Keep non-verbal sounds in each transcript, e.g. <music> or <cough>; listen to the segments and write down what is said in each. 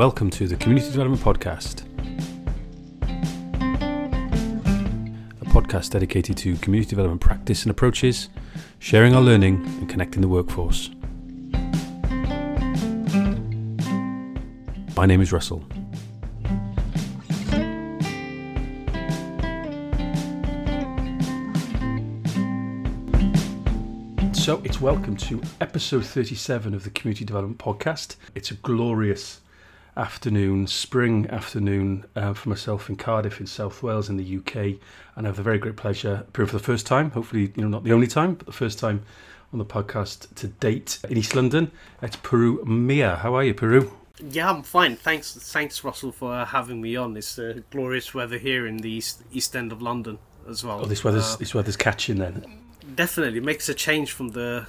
Welcome to the Community Development Podcast, a podcast dedicated to community development practice and approaches, sharing our learning, and connecting the workforce. My name is Russell. So it's welcome to episode 37 of the Community Development Podcast. It's a glorious afternoon, spring afternoon uh, for myself in Cardiff in South Wales in the UK, and I have the very great pleasure appearing for the first time, hopefully you know not the only time, but the first time on the podcast to date in East London. It's Puru Miah. How are you, Puru? Yeah, I'm fine. Thanks, thanks, Russell, for having me on. It's uh, glorious weather here in the east, east end of London as well. Oh, this weather's Uh, this weather's catching then. definitely makes a change from the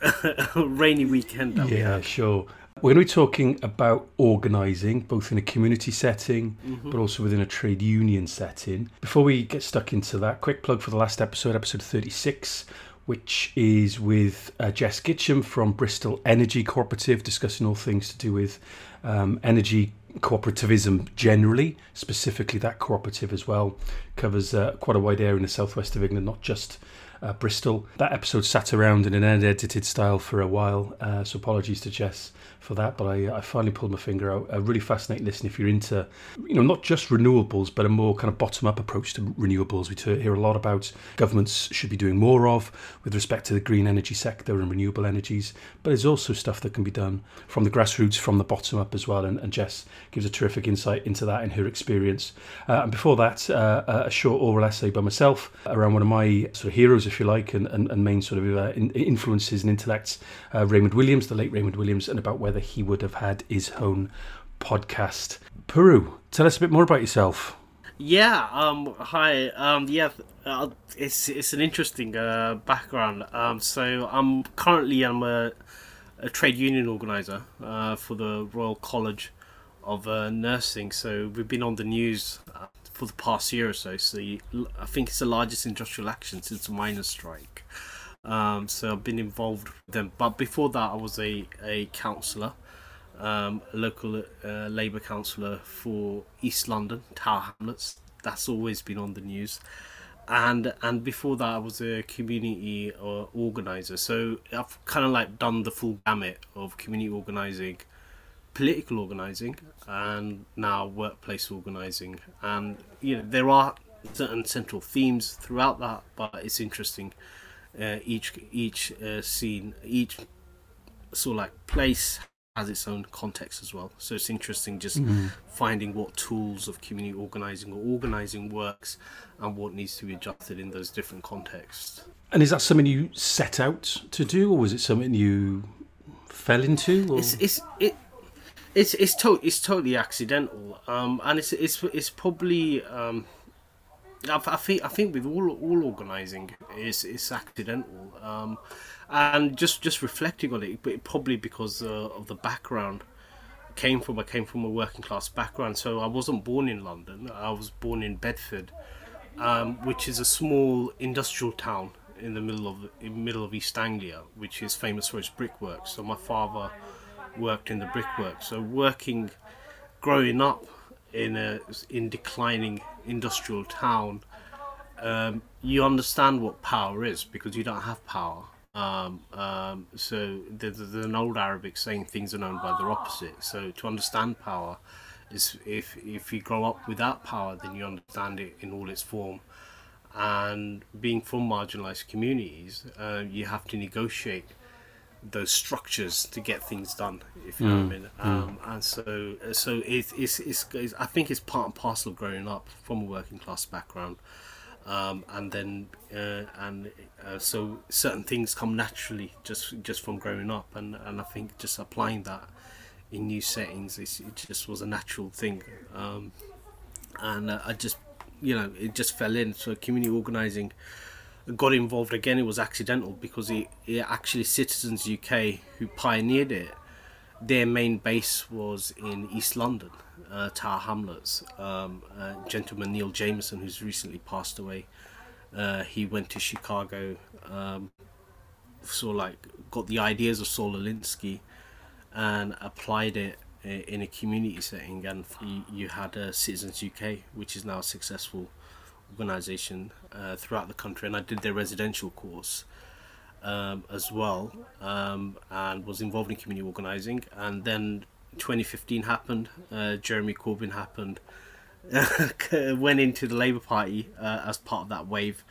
<laughs> rainy weekend. We Yeah, had. sure. We're going to be talking about organising, both in a community setting, Mm-hmm. but also within a trade union setting. Before we get stuck into that, quick plug for the last episode, episode 36, which is with uh, Jess Gitcham from Bristol Energy Cooperative, discussing all things to do with um, energy cooperativism generally, specifically that cooperative as well. Covers uh, quite a wide area in the southwest of England, not just uh, Bristol. That episode sat around in an unedited style for a while, uh, so apologies to Jess for that. But I, I finally pulled my finger out. A really fascinating listen if you're into, you know, not just renewables, but a more kind of bottom-up approach to renewables. We hear a lot about governments should be doing more of with respect to the green energy sector and renewable energies, but there's also stuff that can be done from the grassroots, from the bottom up as well. And, and Jess gives a terrific insight into that in her experience. Uh, and before that, uh, a short oral essay by myself around one of my sort of heroes, if you like, and, and, and main sort of uh, in, influences and intellects, uh, Raymond Williams, the late Raymond Williams, and about whether he would have had his own podcast. Puru, tell us a bit more about yourself. Yeah. Um. Hi. Um. Yeah. Uh, it's it's an interesting uh, background. Um. So I'm currently I'm a, a trade union organizer uh, for the Royal College of uh, Nursing. So we've been on the news uh, for the past year or so. So I think it's the largest industrial action since the miners' strike. Um, so I've been involved with them. But before that, I was a, a councillor, um, a local uh, Labour councillor for East London, Tower Hamlets. That's always been on the news. And and before that, I was a community uh, organizer. So I've kind of like done the full gamut of community organizing, political organizing, and now workplace organizing. And you know there are certain central themes throughout that, but it's interesting uh, each each uh, scene, each sort of like place has its own context as well. So it's interesting just finding what tools of community organizing or organizing works and what needs to be adjusted in those different contexts. And is that something you set out to do, or was it something you fell into? Or? It's it's it. It's it's to, it's totally accidental, um, and it's it's it's probably um, I, I think I think with all all organising it's it's accidental, um, and just just reflecting on it, but probably because uh, of the background came from. I came from a working class background, so I wasn't born in London. I was born in Bedford, um, which is a small industrial town in the middle of in middle of East Anglia, which is famous for its brickworks. So my father worked in the brickworks. So working, growing up in a in declining industrial town, um, you understand what power is because you don't have power. Um, um, so there's, there's an old Arabic saying things are known by their opposite. So to understand power is if if you grow up without power, then you understand it in all its form. And being from marginalized communities, uh, you have to negotiate those structures to get things done. If you know what I mean. Um, and so so it, it's, it's it's I think it's part and parcel of growing up from a working class background. Um, and then uh, and uh, so certain things come naturally just just from growing up. And, and I think just applying that in new settings it's, it just was a natural thing. Um, and uh, I just you know it just fell in. So community organizing got involved again it was accidental because it, it actually Citizens UK who pioneered it their main base was in East London, uh, Tower Hamlets. Um, uh, gentleman Neil Jameson, who's recently passed away, uh, he went to Chicago, um, sort like got the ideas of Saul Alinsky and applied it in a community setting, and you, you had uh, Citizens UK, which is now successful organisation uh, throughout the country, and I did their residential course um, as well, um, and was involved in community organising. And then 2015 happened, uh, Jeremy Corbyn happened, <laughs> went into the Labour Party uh, as part of that wave,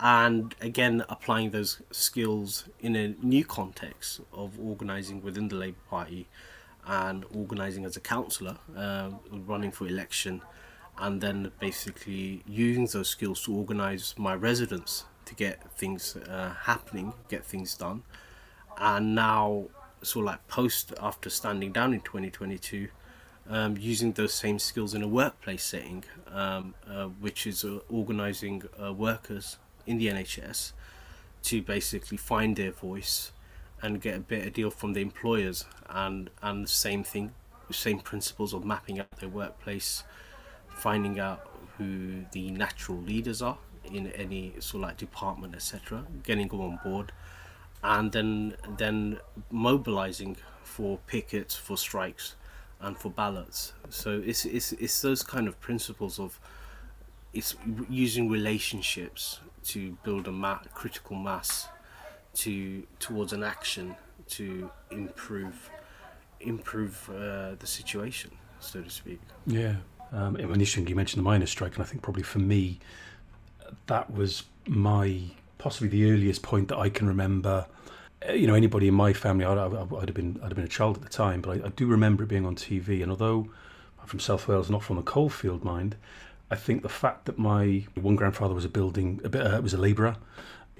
and again applying those skills in a new context of organising within the Labour Party and organising as a councillor, uh, running for election, and then basically using those skills to organise my residents to get things uh, happening, get things done. And now, sort of like post after standing down in 2022, um, using those same skills in a workplace setting, um, uh, which is uh, organising uh, workers in the NHS to basically find their voice and get a better deal from the employers and and the same thing same principles of mapping out their workplace finding out who the natural leaders are in any sort of like department etc getting them on board and then then mobilizing for pickets for strikes and for ballots so it's it's, it's those kind of principles of it's using relationships to build a ma- critical mass to towards an action to improve improve uh, the situation, so to speak. Yeah. Um, initially, you mentioned the miners' strike, and I think probably for me, that was my possibly the earliest point that I can remember. Uh, you know, anybody in my family, I'd, I'd have been I'd have been a child at the time, but I, I do remember it being on TV. And although I'm from South Wales, not from the coalfield, mind, I think the fact that my one grandfather was a building, a bit, uh, was a labourer,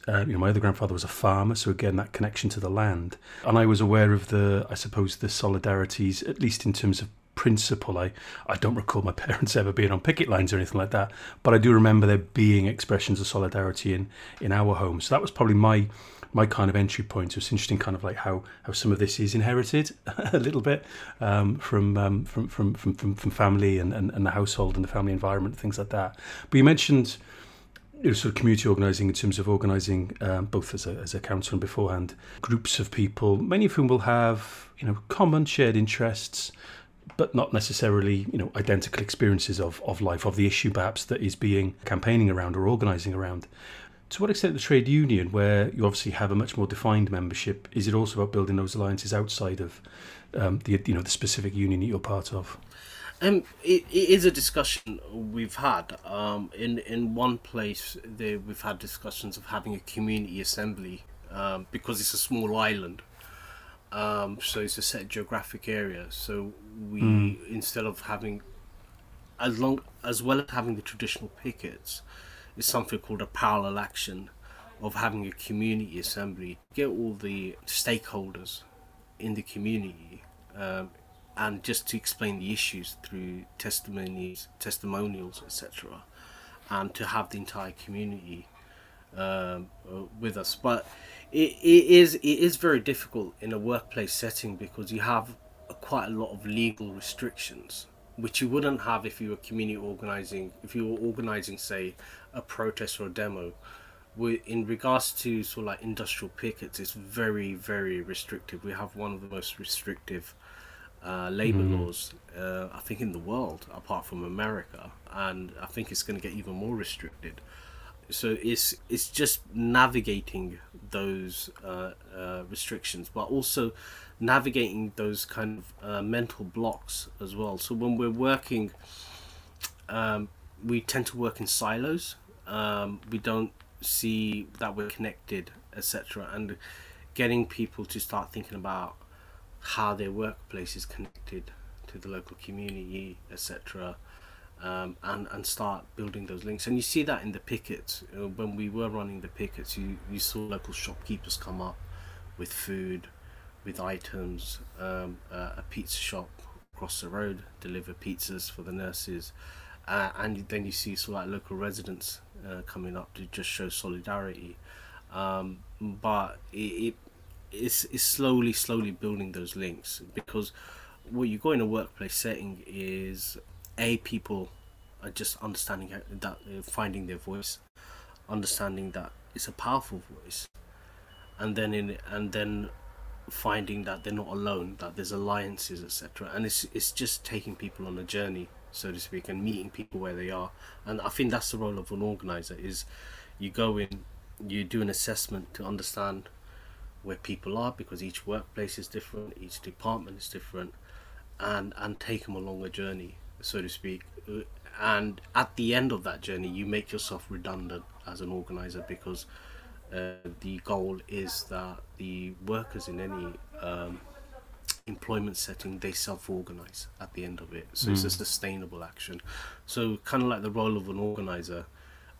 uh, you know, my other grandfather was a farmer, so again, that connection to the land. And I was aware of the, I suppose, the solidarities, at least in terms of principle. I, I don't recall my <laughs> parents ever being on picket lines or anything like that, but I do remember there being expressions of solidarity in, in our home. So that was probably my my kind of entry point. So it's interesting, kind of like how, how some of this is inherited <laughs> a little bit um, from, um, from, from, from, from from family and, and, and the household and the family environment, things like that. But you mentioned sort of community organising in terms of organising um, both as a, as a council and beforehand groups of people, many of whom will have you know common shared interests, but not necessarily you know identical experiences of, of life of the issue perhaps that is being campaigning around or organising around. To what extent the trade union, where you obviously have a much more defined membership, is it also about building those alliances outside of um, the you know the specific union that you're part of? Um, it, it is a discussion we've had. Um, in in one place, we've had discussions of having a community assembly um, because it's a small island. Um, so it's a set geographic area. So we mm. instead of having as long as well as having the traditional pickets, is something called a parallel action of having a community assembly. Get all the stakeholders in the community um, and just to explain the issues through testimonies, testimonials, etc., and to have the entire community um, uh, with us. But it, it is it is very difficult in a workplace setting because you have quite a lot of legal restrictions, which you wouldn't have if you were community organizing. If you were organizing, say, a protest or a demo. In regards to sort of like industrial pickets, it's very, very restrictive. We have one of the most restrictive uh, labor mm. laws, uh, I think, in the world, apart from America, and I think it's going to get even more restricted. So it's it's just navigating those uh, uh restrictions, but also navigating those kind of uh, mental blocks as well. So when we're working, um, we tend to work in silos. Um, we don't see that we're connected, etc. And getting people to start thinking about how their workplace is connected to the local community, etc. Um, and and start building those links. And you see that in the pickets. When we were running the pickets, you you saw local shopkeepers come up with food, with items. Um, uh, a pizza shop across the road deliver pizzas for the nurses, uh, and then you see sort of like local residents uh, coming up to just show solidarity. Um, but it, it it's, it's slowly, slowly building those links because what you go in a workplace setting is a people are just understanding that uh, finding their voice, understanding that it's a powerful voice, and then in and then finding that they're not alone, that there's alliances, etc. And it's it's just taking people on a journey, so to speak, and meeting people where they are. And I think that's the role of an organizer: is you go in, you do an assessment to understand where people are because each workplace is different, each department is different, and and take them along a journey, so to speak. And at the end of that journey, you make yourself redundant as an organizer because uh, the goal is that the workers in any um, employment setting they self-organize at the end of it so mm. it's a hmm. sustainable action so kind of like the role of an organizer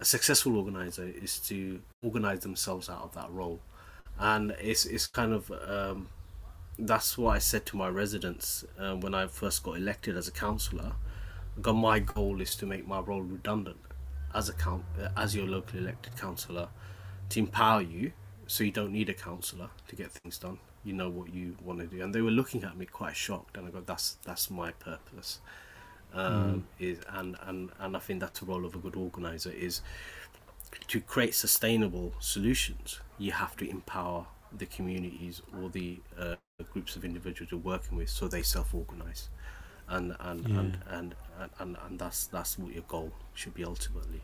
a successful organizer is to organize themselves out of that role and it's it's kind of um, that's what I said to my residents uh, when I first got elected as a councillor. My goal is to make my role redundant as a count as your locally elected councillor to empower you so you don't need a councillor to get things done. You know what you want to do. And they were looking at me quite shocked and i go that's that's my purpose. Um, mm. is and, and and i think that's the role of a good organizer is to create sustainable solutions. You have to empower the communities or the uh, groups of individuals you're working with so they self-organize. And and, yeah. and, and, and and and that's that's what your goal should be ultimately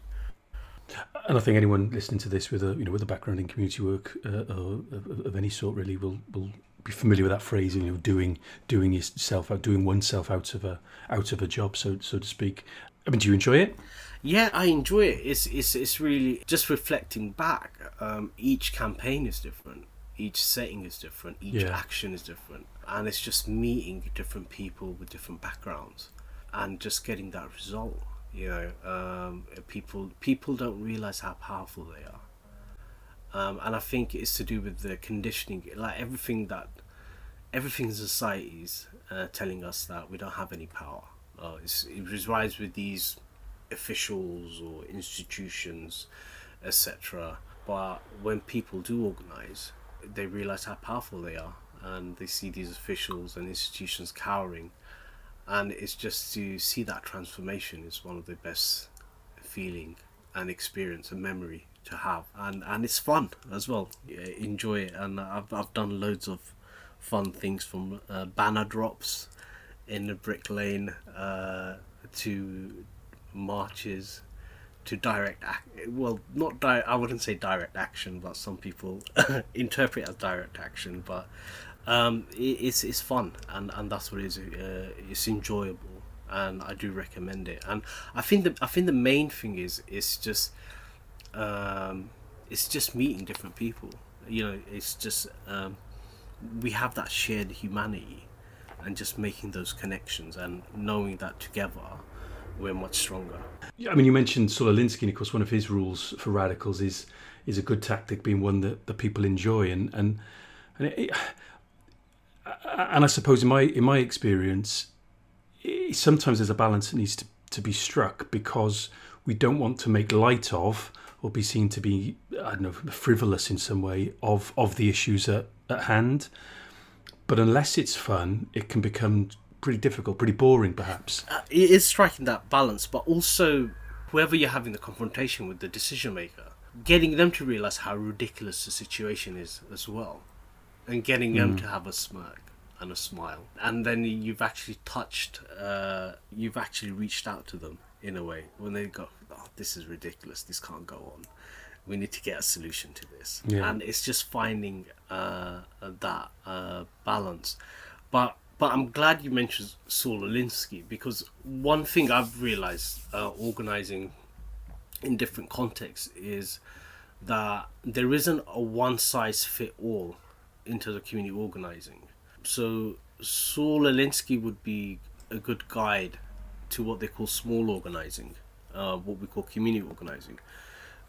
and I think anyone listening to this with a you know with a background in community work uh, of, of, any sort really will will be familiar with that phrase. You know, doing doing yourself out, doing oneself out of a out of a job, so so to speak. I mean, do you enjoy it? Yeah, I enjoy it. It's it's it's really just reflecting back. Um, each campaign is different. Each setting is different. Each yeah. action is different, and it's just meeting different people with different backgrounds, and just getting that result you know, um, people people don't realize how powerful they are, um, and I think it's to do with the conditioning, like everything that everything in society is uh, telling us that we don't have any power. Uh, it resides with these officials or institutions, etc. But when people do organize, they realize how powerful they are, and they see these officials and institutions cowering and it's just to see that transformation is one of the best feeling and experience and memory to have. And and it's fun as well. Yeah, enjoy it. And I've, I've done loads of fun things from uh, banner drops in the brick lane uh, to marches to direct act well not di- I wouldn't say direct action but some people <laughs> interpret as direct action but um, it, it's it's fun and, and that's what it is. Uh, it's enjoyable and I do recommend it. And I think the I think the main thing is it's just um, it's just meeting different people. You know, it's just um, we have that shared humanity and just making those connections and knowing that together we're much stronger. Yeah, I mean, you mentioned Saul Alinsky, and of course, one of his rules for radicals is is a good tactic being one that, the people enjoy, and and and it, and I suppose in my in my experience, sometimes there's a balance that needs to, to be struck because we don't want to make light of or be seen to be I don't know frivolous in some way of of the issues at, at hand. But unless it's fun, it can become pretty difficult, pretty boring, perhaps. Uh, it is striking that balance, but also whoever you're having the confrontation with, the decision maker, getting them to realize how ridiculous the situation is as well and getting them mm. to have a smirk and a smile. And then you've actually touched uh, you've actually reached out to them in a way. When they go oh, this is ridiculous. This can't go on. We need to get a solution to this. Yeah. and it's just finding uh, that uh, balance. But but I'm glad you mentioned Saul Alinsky because one thing I've realized uh, organizing in different contexts is that there isn't a one size fit all into the community organizing. So Saul Alinsky would be a good guide to what they call small organizing, uh, what we call community organizing.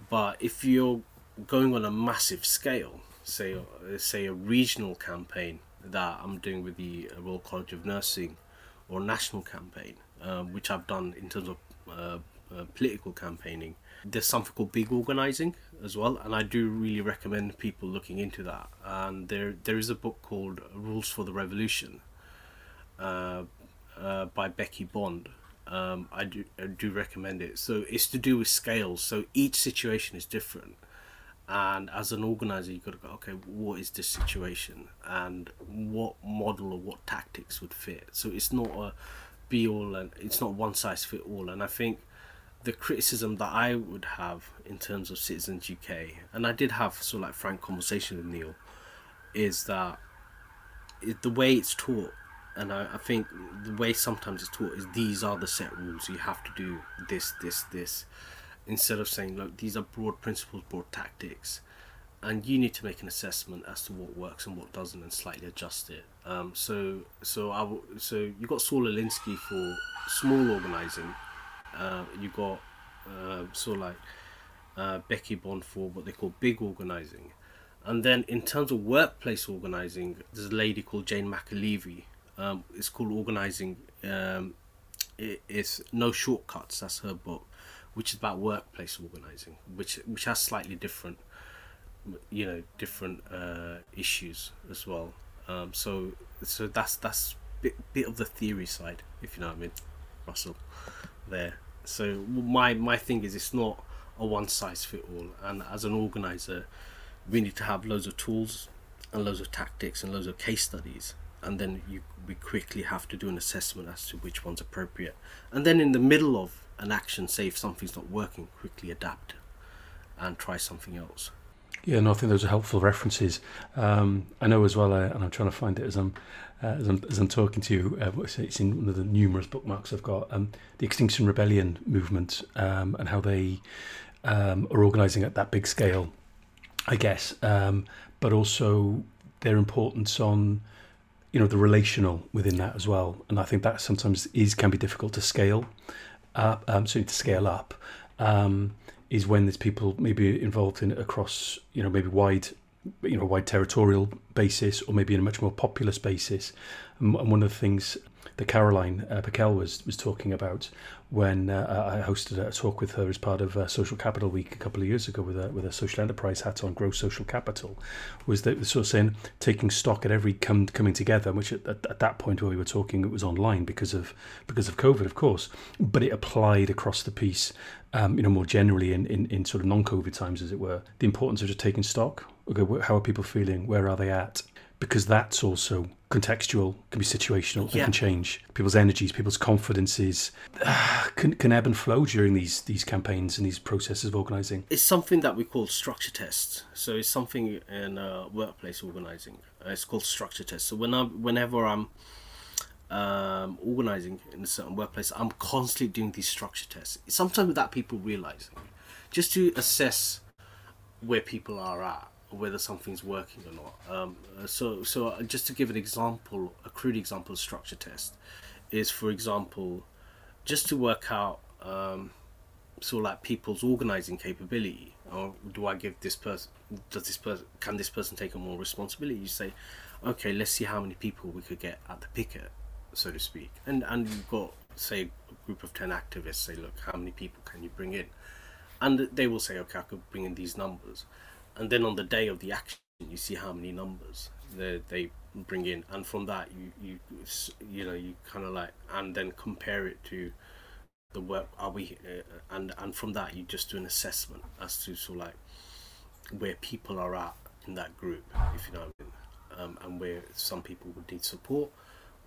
But if you're going on a massive scale, say uh, say a regional campaign that I'm doing with the Royal College of Nursing, or national campaign, uh, which I've done in terms of uh, uh political campaigning, there's something called big organizing as well, and I do really recommend people looking into that. And there there is a book called Rules for the Revolution uh, uh, by Becky Bond. Um, I do I do recommend it. So it's to do with scales. So each situation is different, and as an organizer, you've got to go, okay, what is this situation, and what model or what tactics would fit. So it's not a be all, and it's not one size fit all. And I think the criticism that I would have in terms of Citizens UK, and I did have sort of like frank conversation with Neil, is that it, the way it's taught, and I, I think the way sometimes it's taught is these are the set rules. You have to do this, this, this, instead of saying, look, these are broad principles, broad tactics, and you need to make an assessment as to what works and what doesn't, and slightly adjust it. Um, so, so I, w- so you got Saul Alinsky for small organising uh, you got uh, sort of like uh, Becky Bond for what they call big organizing. And then in terms of workplace organizing, there's a lady called Jane McAlevey. Um, it's called Organizing. Um, it, it's No Shortcuts, that's her book, which is about workplace organizing, which which has slightly different, you know, different uh, issues as well. Um, so so that's that's bit bit of the theory side, if you know what I mean, Russell there. So my my thing is it's not a one size fit all, and as an organizer, we need to have loads of tools and loads of tactics and loads of case studies, and then you we quickly have to do an assessment as to which one's appropriate, and then in the middle of an action, say if something's not working, quickly adapt and try something else. Yeah, no, I think those are helpful references. Um, I know as well, uh, and I'm trying to find it as I'm uh, as, I'm, as I'm talking to you, uh, it's in one of the numerous bookmarks I've got, um, the Extinction Rebellion movement um, and how they um, are organising at that big scale, I guess, um, but also their importance on, you know, the relational within that as well. And I think that sometimes is can be difficult to scale up, um, certainly to scale up. Um, is when there's people maybe involved in across, you know, maybe wide you know, wide territorial basis or maybe in a much more populous basis. And one of the things that Caroline uh, was was talking about when uh, I hosted a talk with her as part of uh, Social Capital Week a couple of years ago with a with a social enterprise hat on, Grow Social Capital, was that sort of saying taking stock at every come, coming together, which at, at, that point where we were talking it was online because of because of COVID, of course, but it applied across the piece, um, you know, more generally in, in, in sort of non-COVID times, as it were, the importance of just taking stock. Okay, how are people feeling? Where are they at? Because that's also contextual, can be situational, yeah. it can change. People's energies, people's confidences uh, <sighs> can, can ebb and flow during these these campaigns and these processes of organising. It's something that we call structure tests. So it's something in uh, workplace organising. Uh, it's called structure tests. So when I, whenever I'm um, organising in a certain workplace, I'm constantly doing these structure tests. It's Sometimes without people realising, just to assess where people are at whether something's working or not. Um, so, so just to give an example, a crude example structure test is, for example, just to work out um, sort of like people's organizing capability. Or do I give this person? Does this person? Can this person take on more responsibility? You say, okay, let's see how many people we could get at the picket, so to speak. And and you've got say a group of ten activists. Say, look, how many people can you bring in? And they will say, okay, I could bring in these numbers and then on the day of the action you see how many numbers they, they bring in. And from that you you you know you kind of like and then compare it to the work are we uh, and and from that you just do an assessment as to sort like where people are at in that group if you know what I mean. Um, and where some people would need support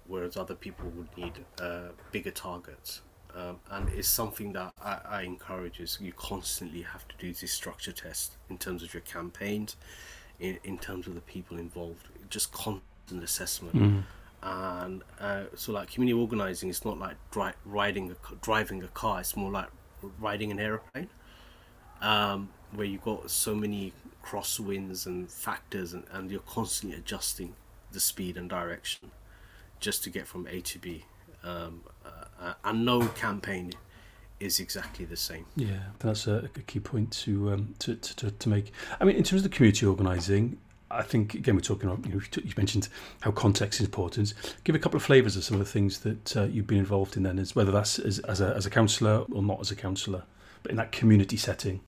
whereas other people would need uh, bigger targets um, and it's something that I, I, encourage is you constantly have to do this structure test in terms of your campaigns in, in terms of the people involved just constant assessment mm. and uh, so like community organizing is not like dri- riding a, driving a car it's more like riding an aeroplane um, where you've got so many crosswinds and factors and, and you're constantly adjusting the speed and direction just to get from A to B um, and no campaign is exactly the same. Yeah, that's a, a key point to, um, to, to to make. I mean, in terms of the community organising, I think again we're talking about you know you mentioned how context is important. Give a couple of flavours of some of the things that uh, you've been involved in then, as whether that's as, as a as a councillor or not as a councillor, but in that community setting.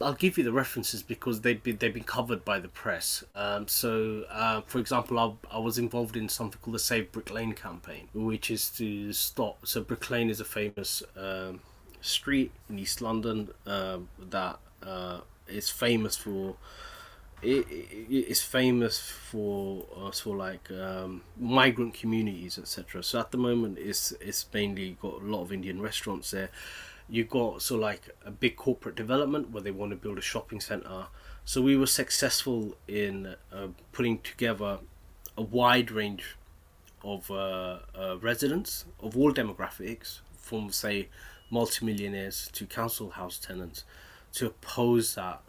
I'll give you the references because they've been they've been covered by the press. Um, so, uh, for example, I, I was involved in something called the Save Brick Lane campaign, which is to stop. So, Brick Lane is a famous um, street in East London um, that uh, is famous for it, it, it's famous for uh, sort of like um, migrant communities, etc. So at the moment, it's it's mainly got a lot of Indian restaurants there. You got so like a big corporate development where they want to build a shopping center. So we were successful in uh, putting together a wide range of uh, uh, residents of all demographics, from say multimillionaires to council house tenants, to oppose that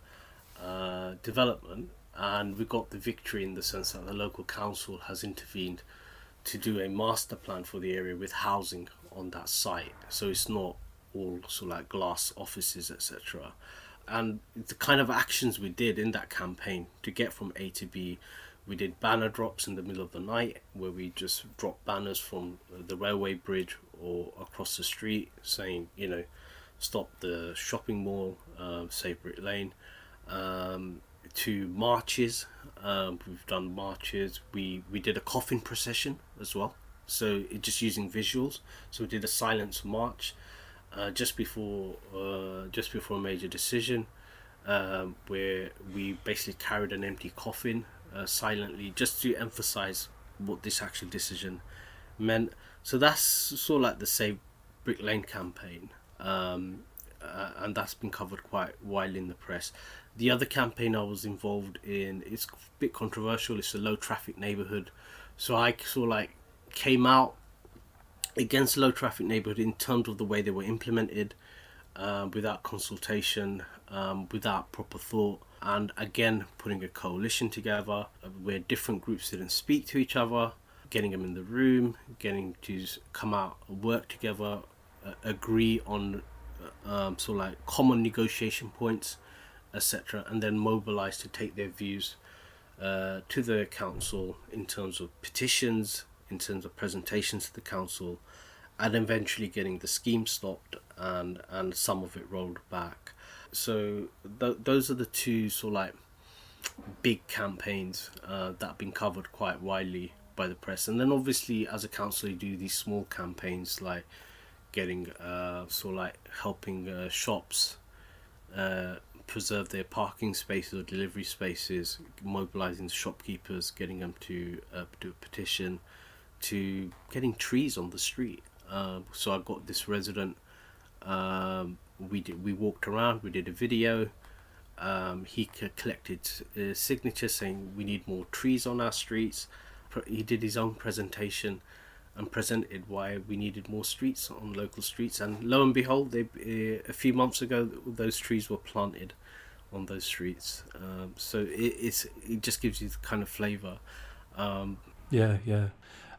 uh, development, and we got the victory in the sense that the local council has intervened to do a master plan for the area with housing on that site. So it's not all sort of like glass offices, etc. And the kind of actions we did in that campaign to get from A to B, we did banner drops in the middle of the night where we just dropped banners from the railway bridge or across the street saying, you know, stop the shopping mall, uh, save Brick Lane um, to marches. Um, we've done marches. We we did a coffin procession as well. So it just using visuals. So we did a silence march uh, just before uh, just before a major decision, um, where we basically carried an empty coffin uh, silently just to emphasize what this actual decision meant. So that's sort of like the Save Brick Lane campaign. Um, uh, and that's been covered quite widely in the press. The other campaign I was involved in is a bit controversial. It's a low traffic neighborhood, so I sort of like came out against low traffic neighborhood in terms of the way they were implemented, uh, without consultation, um, without proper thought, and again putting a coalition together where different groups didn't speak to each other, getting them in the room, getting to come out, work together, uh, agree on uh, um, sort of like common negotiation points etc., and then mobilise to take their views uh, to the council in terms of petitions, in terms of presentations to the council, and eventually getting the scheme stopped and and some of it rolled back. So th- those are the two sort of like big campaigns uh, that have been covered quite widely by the press, and then obviously as a council you do these small campaigns like getting uh, sort of like helping uh, shops uh, preserve their parking spaces or delivery spaces, mobilizing shopkeepers, getting them to uh, do a petition, to getting trees on the street. Uh, so I got this resident. Um, we did. We walked around. We did a video. Um, he collected a signature saying we need more trees on our streets. He did his own presentation and presented why we needed more streets on local streets. And lo and behold, they, uh, a few months ago, those trees were planted on those streets. Um, so it, it's it just gives you the kind of flavour. Um, yeah, yeah,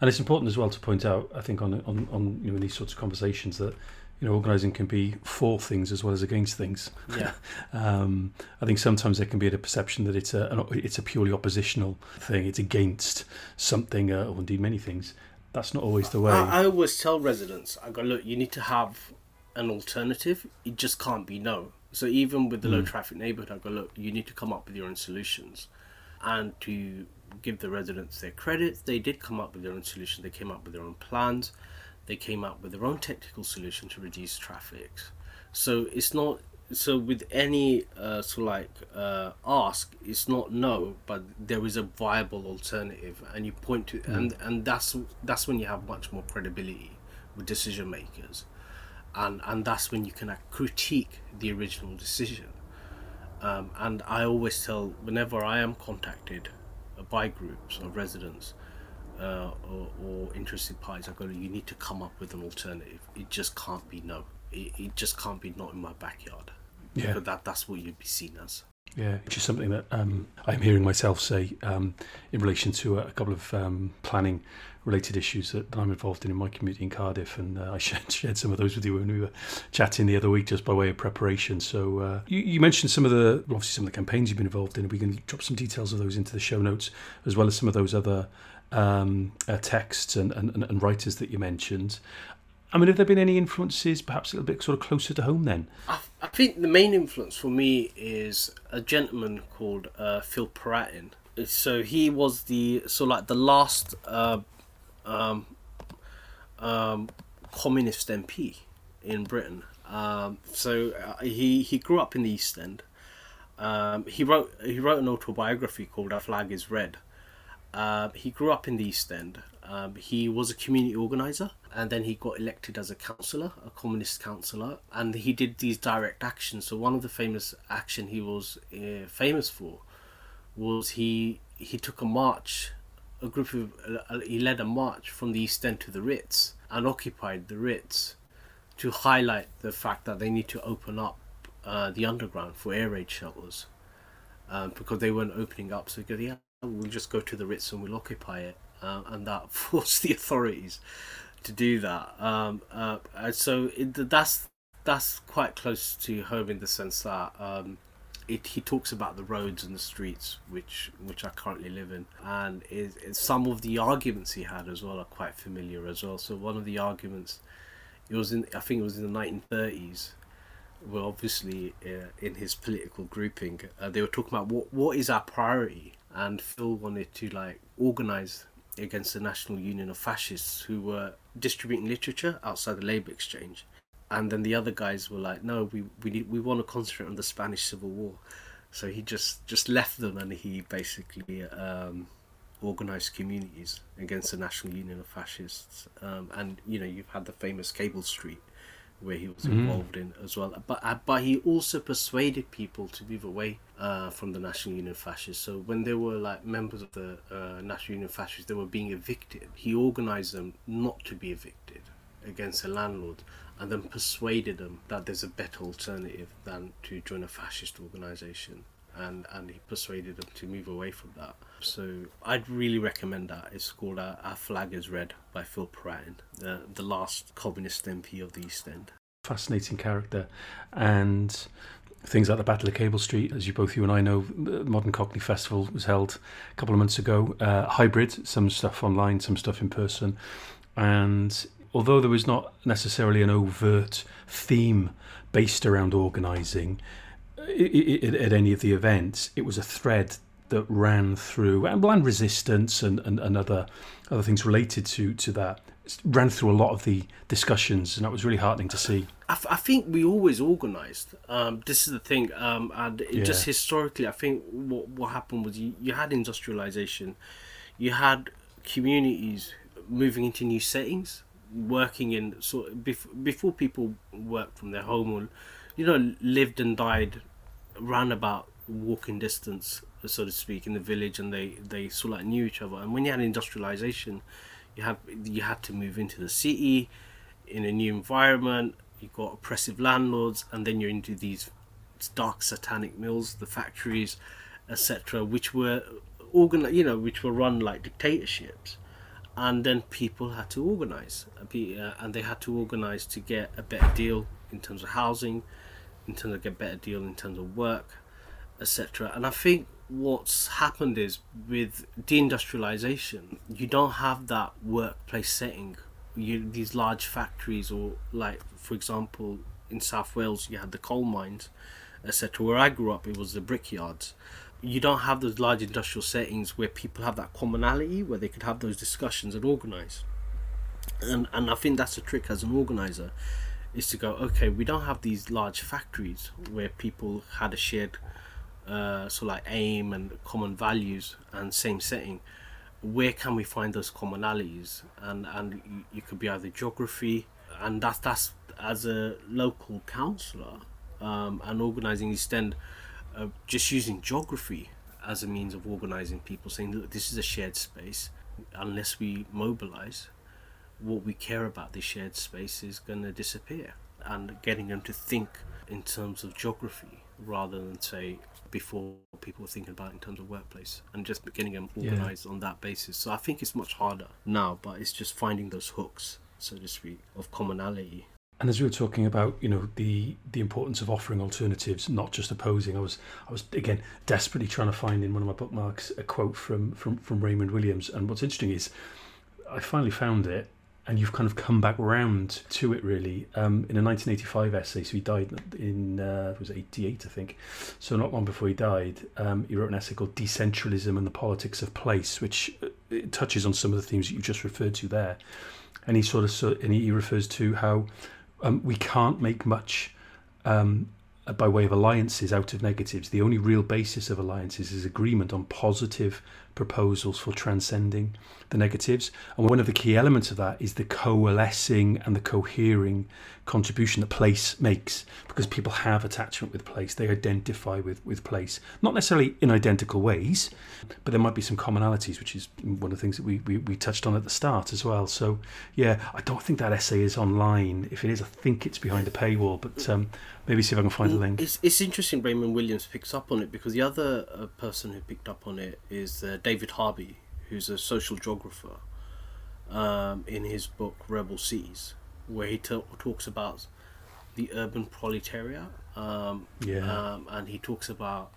and it's important as well to point out. I think on on on you know in these sorts of conversations that you know, organising can be for things as well as against things. Yeah. <laughs> um, I think sometimes there can be a perception that it's a an, it's a purely oppositional thing. It's against something, uh, or indeed many things that's not always the way. I, I always tell residents, I go, look, you need to have an alternative. It just can't be no. So even with the mm. low hmm. traffic neighborhood, I go, look, you need to come up with your own solutions. And to give the residents their credit, they did come up with their own solution. They came up with their own plans. They came up with their own technical solution to reduce traffic. So it's not so with any uh, so like uh, ask it's not no but there is a viable alternative and you point to mm. and and that's that's when you have much more credibility with decision makers and and that's when you can critique the original decision um, and I always tell whenever I am contacted by groups of residents uh, or, or interested parties I go you need to come up with an alternative it just can't be no it, it just can't be not in my backyard yeah. But that that's what you'd be seen as. Yeah, which is something that um, I'm hearing myself say um, in relation to a, couple of um, planning related issues that, I'm involved in in my community in Cardiff, and uh, I <laughs> shared, shared, some of those with you when we were chatting the other week, just by way of preparation. So uh, you, you, mentioned some of the obviously some of the campaigns you've been involved in. We can drop some details of those into the show notes, as well as some of those other um, uh, texts and, and, and, writers that you mentioned. I mean, have there been any influences, perhaps a little bit sort of closer to home then? I, I think the main influence for me is a gentleman called uh, Phil Piratin. So he was the so like the last uh, um, um, communist MP in Britain. Um, so uh, he he grew up in the East End, Um, he wrote he wrote an autobiography called "Our Flag Is Red." Uh, he grew up in the East End. Um, he was a community organizer, and then he got elected as a councillor, a communist councillor, and he did these direct actions. So one of the famous action he was uh, famous for was he he took a march, a group of uh, he led a march from the East End to the Ritz and occupied the Ritz to highlight the fact that they need to open up uh, the underground for air raid shelters um, because they weren't opening up. So go, yeah, we'll just go to the Ritz and we'll occupy it, uh, and that <laughs> forced the authorities to do that. Um, uh, so it, that's that's quite close to home in the sense that um, it, he talks about the roads and the streets which which I currently live in, and it, it, some of the arguments he had as well are quite familiar as well. So one of the arguments, it was in I think it was in the 1930s well, obviously uh, in his political grouping, uh, they were talking about what what is our priority, and Phil wanted to like organize against the National Union of Fascists who were distributing literature outside the Labour Exchange, and then the other guys were like, no, we we need, we want to concentrate on the Spanish Civil War, so he just just left them and he basically um, organized communities against the National Union of Fascists, um, and you know you've had the famous Cable Street where he was mm-hmm. involved in as well. But uh, but he also persuaded people to move away uh, from the National Union Fascists. So when there were like members of the uh, National Union Fascists, they were being evicted. He organised them not to be evicted against the landlord, and then persuaded them that there's a better alternative than to join a fascist organisation. And, and he persuaded them to move away from that. So I'd really recommend that. It's called uh, Our Flag is Red by Phil Piratin, the, the last communist MP of the East End. Fascinating character. And things like the Battle of Cable Street, as you both you and I know, the Modern Cockney Festival was held a couple of months ago. Uh, hybrid, some stuff online, some stuff in person. And although there was not necessarily an overt theme based around organising at any of the events, it was a thread that ran through and land resistance and, and, and other other things related to to that. Ran through a lot of the discussions and that was really heartening to see. I, f- I think we always organized. Um, this is the thing um, and yeah. just historically i think what, what happened was you, you had industrialization. You had communities moving into new settings working in sort of bef- before people worked from their home or you know lived and died ran about walking distance so to speak, in the village, and they they sort of like knew each other. And when you had industrialization, you have you had to move into the city, in a new environment. You got oppressive landlords, and then you're into these dark satanic mills, the factories, etc., which were organ, you know, which were run like dictatorships. And then people had to organize, uh, and they had to organize to get a better deal in terms of housing, in terms of get better deal in terms of work, etc. And I think what's happened is with deindustrialization, you don't have that workplace setting. You these large factories, or like for example, in South Wales, you had the coal mines, etc. Where I grew up, it was the brickyards. You don't have those large industrial settings where people have that commonality, where they could have those discussions and organize. And and I think that's a trick as an organizer, is to go okay. We don't have these large factories where people had a shared uh, so like aim and common values and same setting where can we find those commonalities and and you, you could be either geography and that's that's as a local councillor um, and organising East End uh, just using geography as a means of organising people saying look this is a shared space unless we mobilise what we care about this shared space is going to disappear and getting them to think in terms of geography rather than say before people were thinking about in terms of workplace and just getting them organized yeah. on that basis. So I think it's much harder now, but it's just finding those hooks, so to speak, of commonality. And as we were talking about, you know, the the importance of offering alternatives, not just opposing, I was I was again desperately trying to find in one of my bookmarks a quote from from, from Raymond Williams. And what's interesting is I finally found it and you've kind of come back round to it really um, in a 1985 essay. So he died in uh, was 88, I think. So not long before he died, um, he wrote an essay called "Decentralism and the Politics of Place," which uh, touches on some of the themes that you just referred to there. And he sort of so, and he refers to how um, we can't make much um, by way of alliances out of negatives. The only real basis of alliances is agreement on positive proposals for transcending the negatives. And one of the key elements of that is the coalescing and the cohering contribution that place makes because people have attachment with place. They identify with, with place, not necessarily in identical ways, but there might be some commonalities, which is one of the things that we, we, we touched on at the start as well. So, yeah, I don't think that essay is online. If it is, I think it's behind a paywall, but um, maybe see if I can find the link. It's, it's interesting Raymond Williams picks up on it because the other uh, person who picked up on it is uh, David Harvey, who's a social geographer, um, in his book Rebel Cities, where he t- talks about the urban proletariat. Um, Yeah. um, and he talks about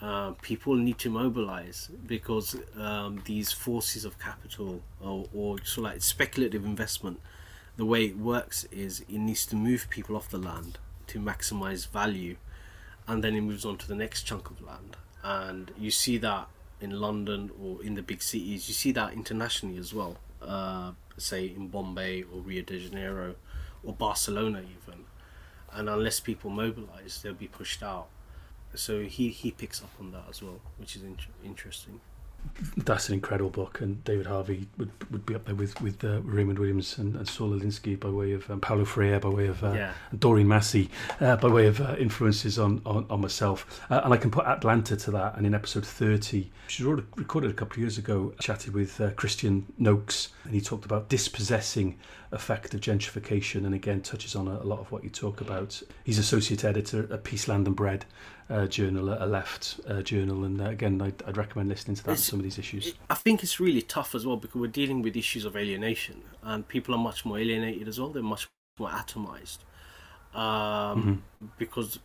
uh, people need to mobilize because um, these forces of capital or, or sort of like speculative investment, the way it works is it needs to move people off the land to maximize value, and then it moves on to the next chunk of land. And you see that in London or in the big cities. You see that internationally as well. Uh, say in Bombay or Rio de Janeiro or Barcelona even. And unless people mobilize, they'll be pushed out. So he, he picks up on that as well, which is in- interesting. That's an incredible book, and David Harvey would, would be up there with with uh, Raymond Williams and, and Saul Alinsky by way of um, Paulo Freire by way of uh, Yeah. Doreen Massey uh, by way of uh, influences on, on, on myself. Uh, and I can put Atlanta to that. And in episode 30, which was already recorded a couple of years ago, I chatted with uh, Christian Noakes, and he talked about dispossessing effect of gentrification, and again touches on a, a lot of what you talk about. He's associate editor at Peace, Land and Bread uh, journal, a left uh, journal, and uh, again, I'd, I'd recommend listening to that It's- some of these issues. I think it's really tough as well because we're dealing with issues of alienation, and people are much more alienated as well. They're much more atomized um, because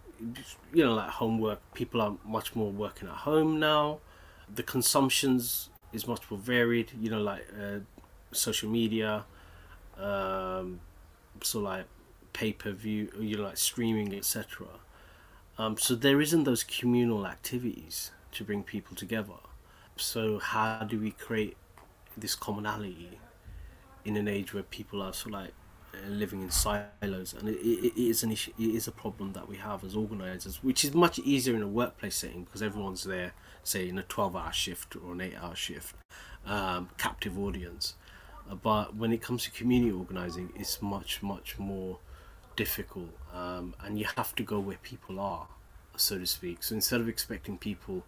you know, like homework. People are much more working at home now. The consumptions is much more varied. You know, like uh, social media, um, so like pay per view. You know, like streaming, etc. Um, so there isn't those communal activities to bring people together. So how do we create this commonality in an age where people are sort of like uh, living in silos? And it, it, is an issue. It is a problem that we have as organisers, which is much easier in a workplace setting because everyone's there, say in a twelve-hour shift or an eight-hour shift, um, captive audience. But when it comes to community organising, it's much much more difficult, um, and you have to go where people are, so to speak. So instead of expecting people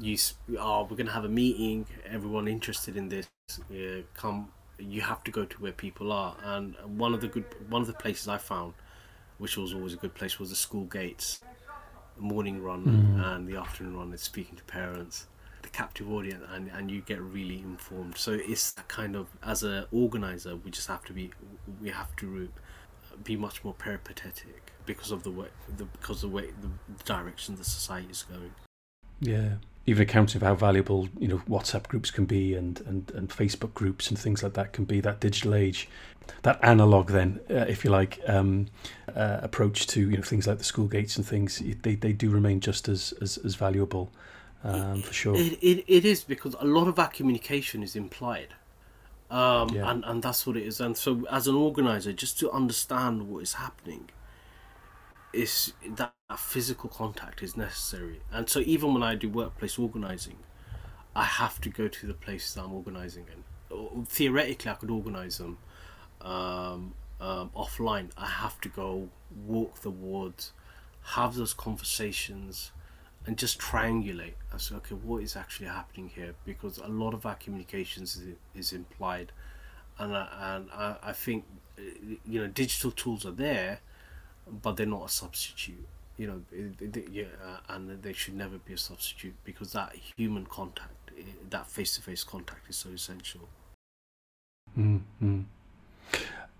you are oh we're gonna have a meeting everyone interested in this come you have to go to where people are. And one of the good one of the places i found which was always a good place was the school gates. Morning run and the afternoon run is speaking to parents the captive audience and, and you get really informed. So it's that kind of as an organizer we just have to be we have to be much more peripatetic because of the way the because of the way the direction the society is going Yeah, even accounting for how valuable you know WhatsApp groups can be and and, and Facebook groups and things like that can be. That digital age, that analog then, uh, if you like, um, uh, approach to you know things like the school gates and things. They they do remain just as as, as valuable, um, for sure. It, it, it is because a lot of our communication is implied. Um, Yeah. and, and that's what it is. And so, as an organizer, just to understand what is happening, is that, that physical contact is necessary. And so, even when I do workplace organizing, I have to go to the places I'm organizing in. Theoretically, I could organize them um, um, offline. I have to go walk the wards, have those conversations, and just triangulate as to okay, what is actually happening here? Because a lot of our communications is, implied, and I, and I, I think you know digital tools are there, but they're not a substitute. You know, it- yeah, uh, and they should never be a substitute because that human contact, eh, that face-to-face contact, is so essential. mm mm.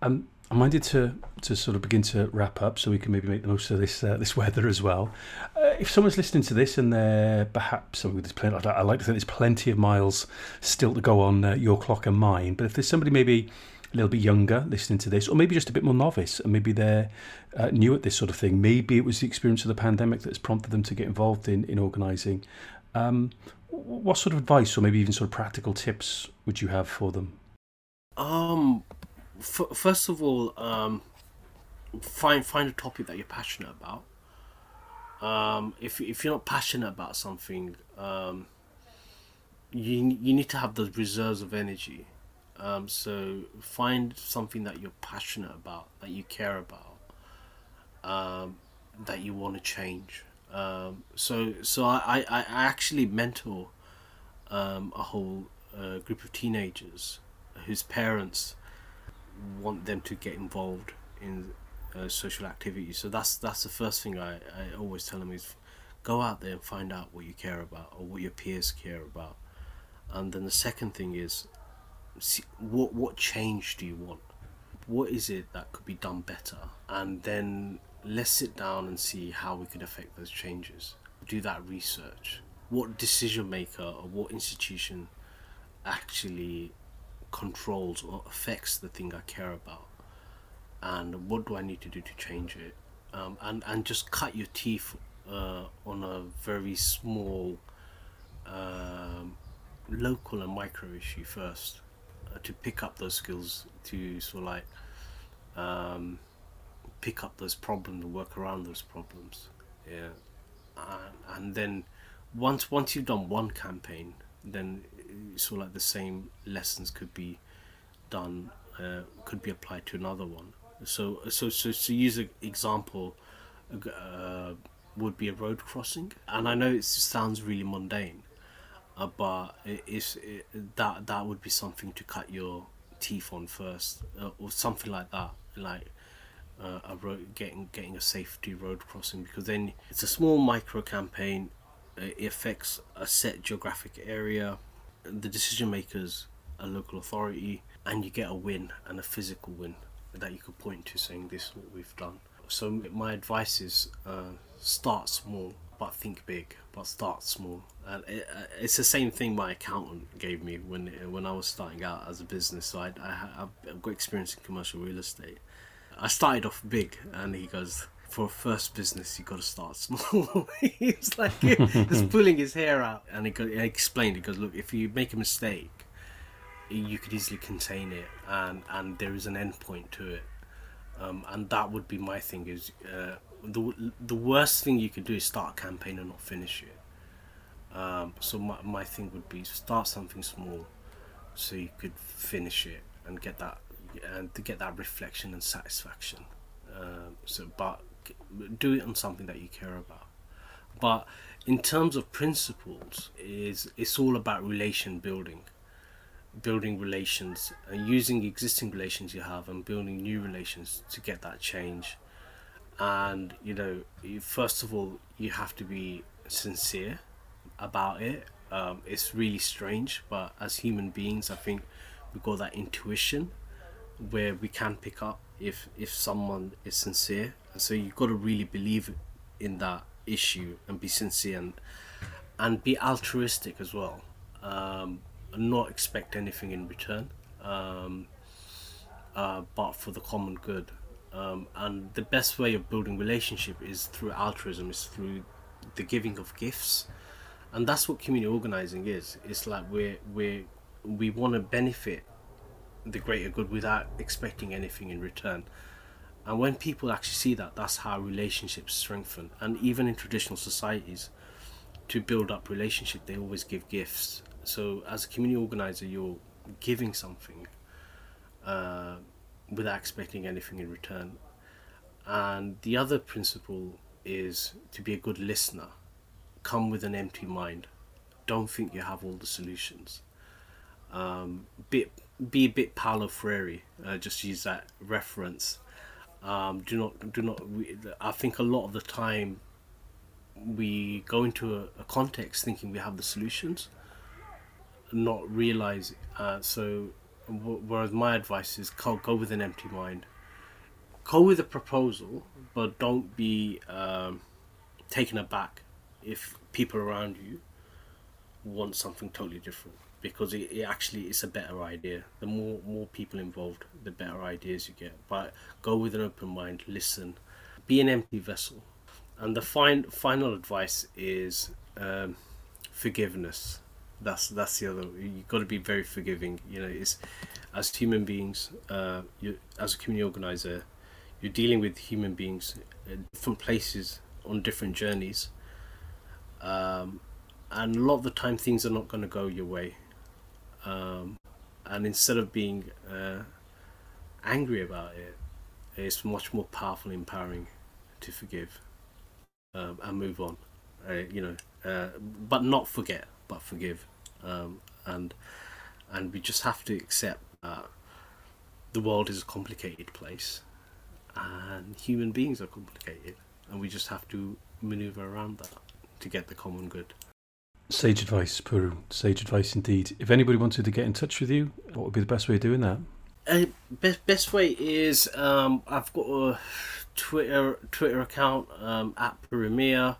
Um, I'm minded to to sort of begin to wrap up, so we can maybe make the most of this uh, this weather as well. Uh, if someone's listening to this and they're perhaps, I, mean, there's plenty, I like to think there's plenty of miles still to go on uh, your clock and mine. But if there's somebody maybe a little bit younger listening to this, or maybe just a bit more novice, and maybe they're uh, new at this sort of thing, maybe it was the experience of the pandemic that's prompted them to get involved in in organising. Um, what sort of advice, or maybe even sort of practical tips, would you have for them? Um, f- first of all, um, find find a topic that you're passionate about. Um, if if you're not passionate about something, um, you you need to have those reserves of energy. Um, so find something that you're passionate about, that you care about, um, that you want to change. Um, so so I, I, I actually mentor um, a whole uh, group of teenagers whose parents want them to get involved in uh, social activities. So that's that's the first thing I, I always tell them is go out there and find out what you care about or what your peers care about. And then the second thing is see, what what change do you want? What is it that could be done better? And then let's sit down and see how we could affect those changes. Do that research. What decision maker or what institution actually controls or affects the thing I care about? And what do I need to do to change it? Um, and, and just cut your teeth uh, on a very small, um, local and micro issue first uh, to pick up those skills to sort of like um, pick up those problems and work around those problems. Yeah, and, and then once once you've done one campaign, then sort of like the same lessons could be done, uh, could be applied to another one. So so so to use an example, uh, would be a road crossing, and I know it sounds really mundane, uh, but it is it, that that would be something to cut your teeth on first, uh, or something like that, like uh, a road getting getting a safety road crossing because then it's a small micro campaign. It affects a set geographic area, the decision makers, a local authority, and you get a win and a physical win that you could point to, saying this is what we've done. So my advice is uh, start small, but think big. But start small. And it, uh, it's the same thing my accountant gave me when when I was starting out as a business. So I, I I've got experience in commercial real estate I started off big, and he goes, for a first business, you got to start small. <laughs> he was like just <laughs> pulling his hair out, and he, got, he explained. He goes, look, if you make a mistake, you could easily contain it, and and there is an end point to it. Um, and that would be my thing is uh, the the worst thing you could do is start a campaign and not finish it. Um, so my, my thing would be start something small, so you could finish it and get that and to get that reflection and satisfaction. Um, so, but do it on something that you care about. But in terms of principles, is it's all about relation building, building relations, and using existing relations you have and building new relations to get that change. And you know, first of all, you have to be sincere about it. Um, it's really strange, but as human beings, I think we got that intuition where we can pick up if if someone is sincere. And so you've got to really believe in that issue and be sincere and and be altruistic as well. Um, and not expect anything in return. Um, uh, but for the common good. Um, and the best way of building relationship is through altruism is through the giving of gifts. And that's what community organizing is. It's like we're we we want to benefit the greater good without expecting anything in return. And when people actually see that, that's how relationships strengthen. And even in traditional societies, to build up relationship, they always give gifts. So as a community organizer, you're giving something uh, without expecting anything in return. And the other principle is to be a good listener. Come with an empty mind. Don't think you have all the solutions. Um, bit be a bit Paulo Freire. Uh, just use that reference. Um, do not do not. I think a lot of the time we go into a, a context thinking we have the solutions, not realize. Uh, so, w- whereas my advice is go, go with an empty mind. Go with a proposal, but don't be um, taken aback if people around you want something totally different because it, it actually it's a better idea. The more more people involved, the better ideas you get. But go with an open mind, listen, be an empty vessel. And the fine, final advice is um, forgiveness. That's that's the other. You've got to be very forgiving. You know, it's as human beings, uh, you as a community organizer, you're dealing with human beings, uh, different places on different journeys. Um, and a lot of the time, things are not going to go your way. Um, and instead of being uh, angry about it, it's much more powerful and empowering to forgive um, and move on. Uh, you know, uh, but not forget, but forgive. Um, and and we just have to accept that the world is a complicated place, and human beings are complicated, and we just have to maneuver around that to get the common good. Sage advice, Puru. Sage advice indeed. If anybody wanted to get in touch with you, what would be the best way of doing that? Uh, best best way is um, I've got a Twitter Twitter account um, at Purumiah,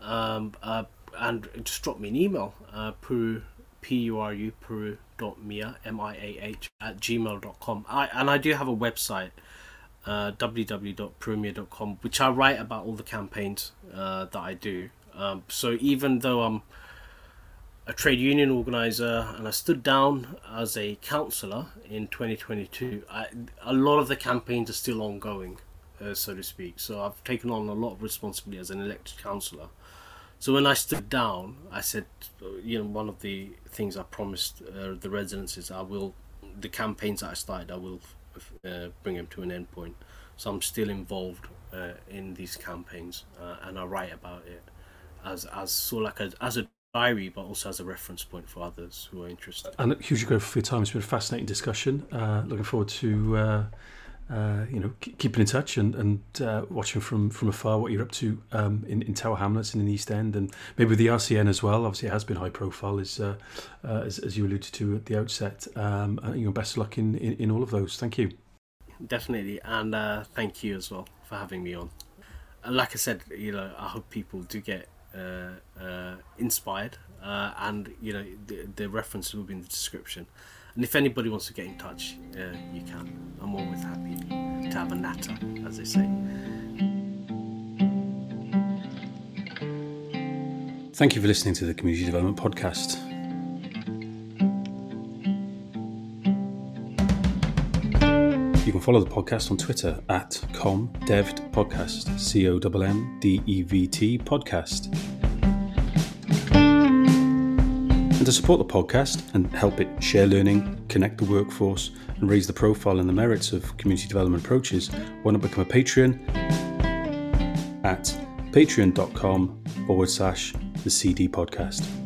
um, uh, and just drop me an email. Uh, Puru P U R U Puru dot Miah M I A H at gmail.com. I and I do have a website uh, www.purumiah.com which I write about all the campaigns uh, that I do. Um, so even though I'm a trade union organizer and I stood down as a councillor in 2022, I, a lot of the campaigns are still ongoing, uh, so to speak. So I've taken on a lot of responsibility as an elected councillor. So when I stood down, I said, you know, one of the things I promised uh, the residents is I will, the campaigns that I started, I will uh, bring them to an end point. So I'm still involved uh, in these campaigns, uh, and I write about it as as sort of like a, as a diary, but also as a reference point for others who are interested. And hugely grateful for your time. It's been a fascinating discussion. Uh, looking forward to uh, uh, you know keeping in touch and, and uh, watching from, from afar what you're up to um, in, in Tower Hamlets and in the East End, and maybe with the RCN as well. Obviously, it has been high profile, as uh, uh, as, as, you alluded to at the outset. Um, and, you know, best of luck in, in, in all of those. Thank you. Definitely, and thank you as well for having me on. And like I said, you know, I hope people do get Uh, uh, inspired, uh, and you know the, the reference will be in the description. And if anybody wants to get in touch, uh, you can. I'm always happy to have a natter, as they say. Thank you for listening to the Community Development Podcast. You can follow the podcast on Twitter at CommDevt C O M M D E V T podcast. And to support the podcast and help it share learning, connect the workforce, and raise the profile and the merits of community development approaches, why not become a Patreon at patreon.com forward slash the CD podcast.